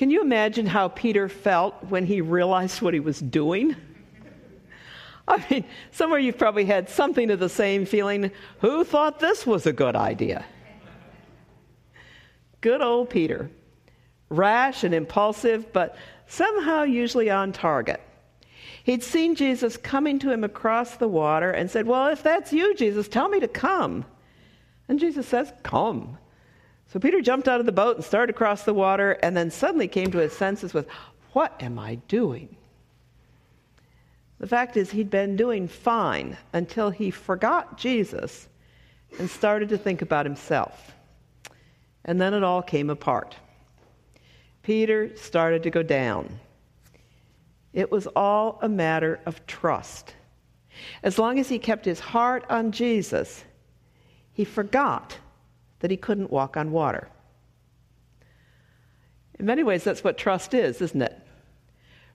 Can you imagine how Peter felt when he realized what he was doing? I mean, somewhere you've probably had something of the same feeling. Who thought this was a good idea? Good old Peter. Rash and impulsive, but somehow usually on target. He'd seen Jesus coming to him across the water and said, Well, if that's you, Jesus, tell me to come. And Jesus says, Come. So Peter jumped out of the boat and started across the water and then suddenly came to his senses with, What am I doing? The fact is, he'd been doing fine until he forgot Jesus and started to think about himself. And then it all came apart. Peter started to go down. It was all a matter of trust. As long as he kept his heart on Jesus, he forgot that he couldn't walk on water. In many ways, that's what trust is, isn't it?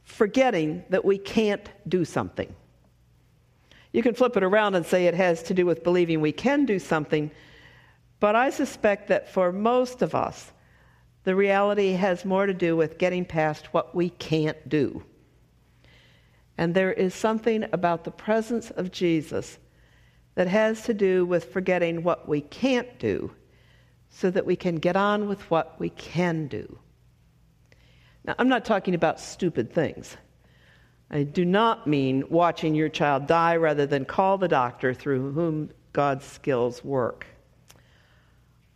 Forgetting that we can't do something. You can flip it around and say it has to do with believing we can do something, but I suspect that for most of us, the reality has more to do with getting past what we can't do. And there is something about the presence of Jesus that has to do with forgetting what we can't do so that we can get on with what we can do. Now, I'm not talking about stupid things. I do not mean watching your child die rather than call the doctor through whom God's skills work.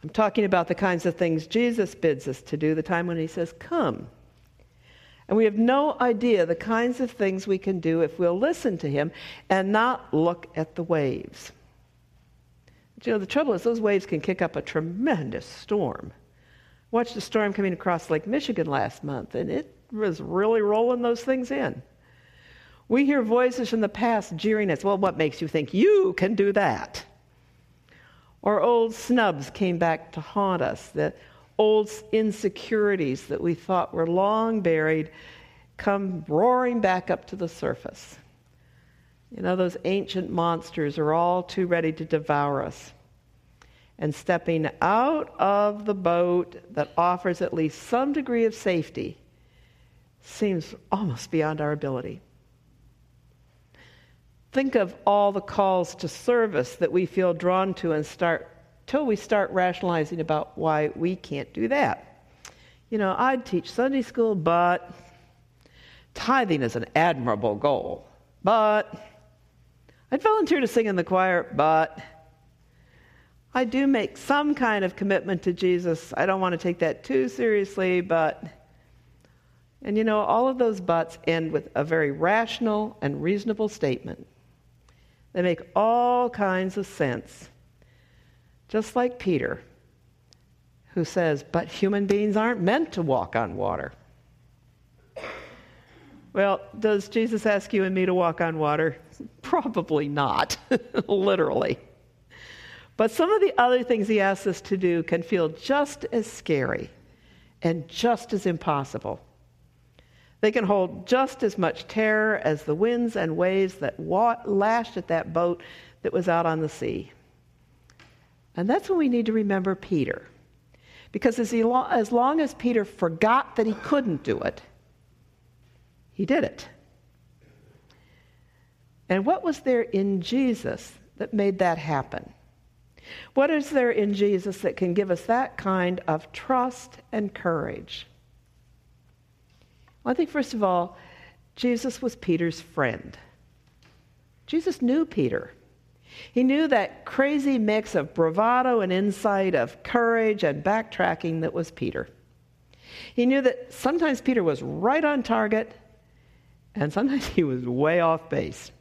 I'm talking about the kinds of things Jesus bids us to do, the time when he says, Come. And we have no idea the kinds of things we can do if we'll listen to him and not look at the waves. You know, the trouble is, those waves can kick up a tremendous storm. Watched a storm coming across Lake Michigan last month, and it was really rolling those things in. We hear voices from the past jeering us. Well, what makes you think you can do that? Or old snubs came back to haunt us. The old insecurities that we thought were long buried come roaring back up to the surface. You know, those ancient monsters are all too ready to devour us. And stepping out of the boat that offers at least some degree of safety seems almost beyond our ability. Think of all the calls to service that we feel drawn to and start till we start rationalizing about why we can't do that. You know, I'd teach Sunday school, but tithing is an admirable goal. But I'd volunteer to sing in the choir, but I do make some kind of commitment to Jesus. I don't want to take that too seriously, but. And you know, all of those buts end with a very rational and reasonable statement. They make all kinds of sense. Just like Peter, who says, But human beings aren't meant to walk on water. Well, does Jesus ask you and me to walk on water? Probably not, literally. But some of the other things he asks us to do can feel just as scary and just as impossible. They can hold just as much terror as the winds and waves that lashed at that boat that was out on the sea. And that's when we need to remember Peter. Because as, he, as long as Peter forgot that he couldn't do it, he did it. And what was there in Jesus that made that happen? What is there in Jesus that can give us that kind of trust and courage? Well, I think, first of all, Jesus was Peter's friend. Jesus knew Peter. He knew that crazy mix of bravado and insight, of courage and backtracking that was Peter. He knew that sometimes Peter was right on target and sometimes he was way off base.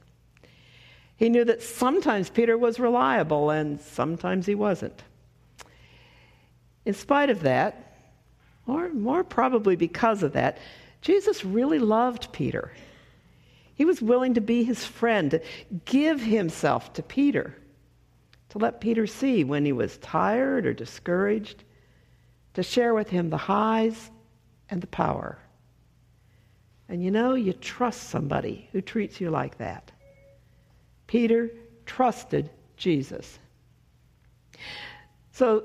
He knew that sometimes Peter was reliable and sometimes he wasn't. In spite of that, or more probably because of that, Jesus really loved Peter. He was willing to be his friend, to give himself to Peter, to let Peter see when he was tired or discouraged, to share with him the highs and the power. And you know, you trust somebody who treats you like that. Peter trusted Jesus. So,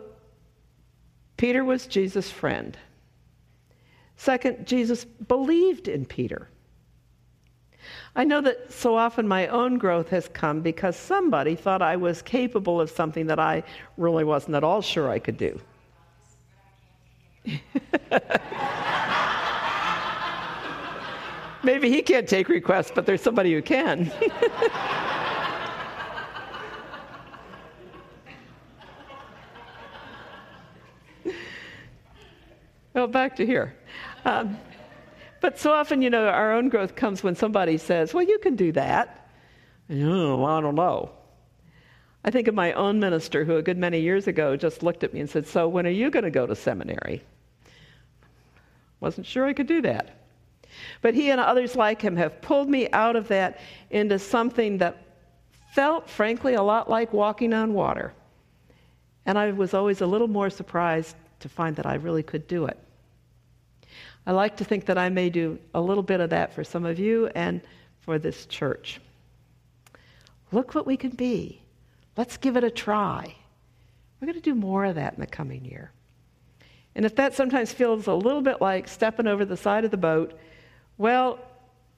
Peter was Jesus' friend. Second, Jesus believed in Peter. I know that so often my own growth has come because somebody thought I was capable of something that I really wasn't at all sure I could do. Maybe he can't take requests, but there's somebody who can. back to here. Um, but so often, you know, our own growth comes when somebody says, Well, you can do that. And, oh, well, I don't know. I think of my own minister who, a good many years ago, just looked at me and said, So, when are you going to go to seminary? Wasn't sure I could do that. But he and others like him have pulled me out of that into something that felt, frankly, a lot like walking on water. And I was always a little more surprised to find that I really could do it. I like to think that I may do a little bit of that for some of you and for this church. Look what we can be. Let's give it a try. We're going to do more of that in the coming year. And if that sometimes feels a little bit like stepping over the side of the boat, well,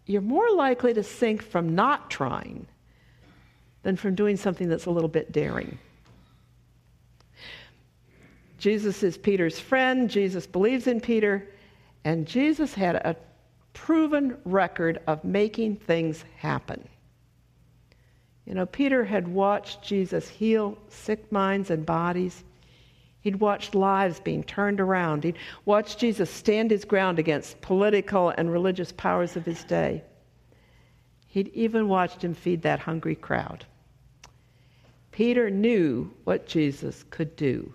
you're more likely to sink from not trying than from doing something that's a little bit daring. Jesus is Peter's friend. Jesus believes in Peter. And Jesus had a proven record of making things happen. You know, Peter had watched Jesus heal sick minds and bodies. He'd watched lives being turned around. He'd watched Jesus stand his ground against political and religious powers of his day. He'd even watched him feed that hungry crowd. Peter knew what Jesus could do.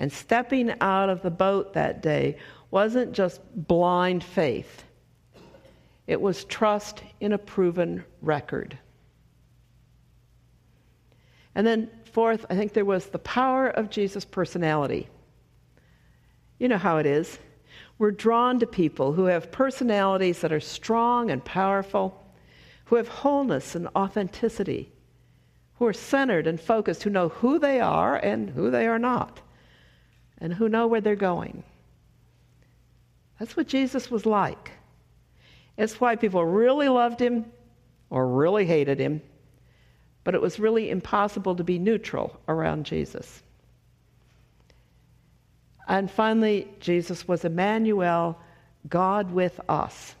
And stepping out of the boat that day wasn't just blind faith, it was trust in a proven record. And then, fourth, I think there was the power of Jesus' personality. You know how it is. We're drawn to people who have personalities that are strong and powerful, who have wholeness and authenticity, who are centered and focused, who know who they are and who they are not, and who know where they're going. That's what Jesus was like. It's why people really loved him or really hated him, but it was really impossible to be neutral around Jesus. And finally, Jesus was Emmanuel, God with us,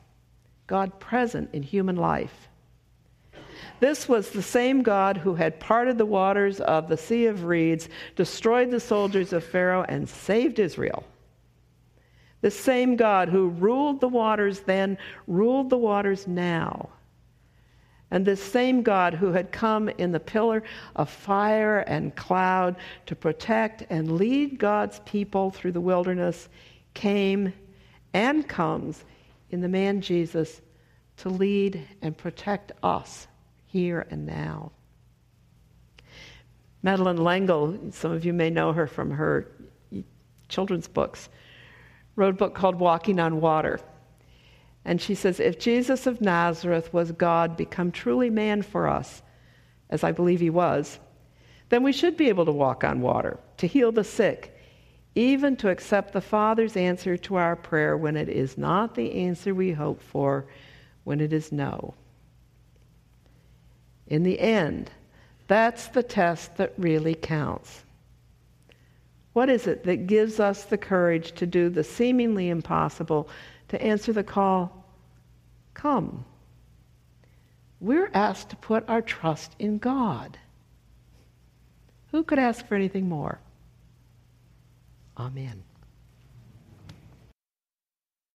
God present in human life. This was the same God who had parted the waters of the Sea of Reeds, destroyed the soldiers of Pharaoh, and saved Israel. The same God who ruled the waters then ruled the waters now. And this same God who had come in the pillar of fire and cloud to protect and lead God's people through the wilderness came and comes in the man Jesus to lead and protect us here and now. Madeleine L'Engle, some of you may know her from her children's books wrote a book called Walking on Water. And she says, if Jesus of Nazareth was God become truly man for us, as I believe he was, then we should be able to walk on water, to heal the sick, even to accept the Father's answer to our prayer when it is not the answer we hope for, when it is no. In the end, that's the test that really counts. What is it that gives us the courage to do the seemingly impossible, to answer the call, Come? We're asked to put our trust in God. Who could ask for anything more? Amen.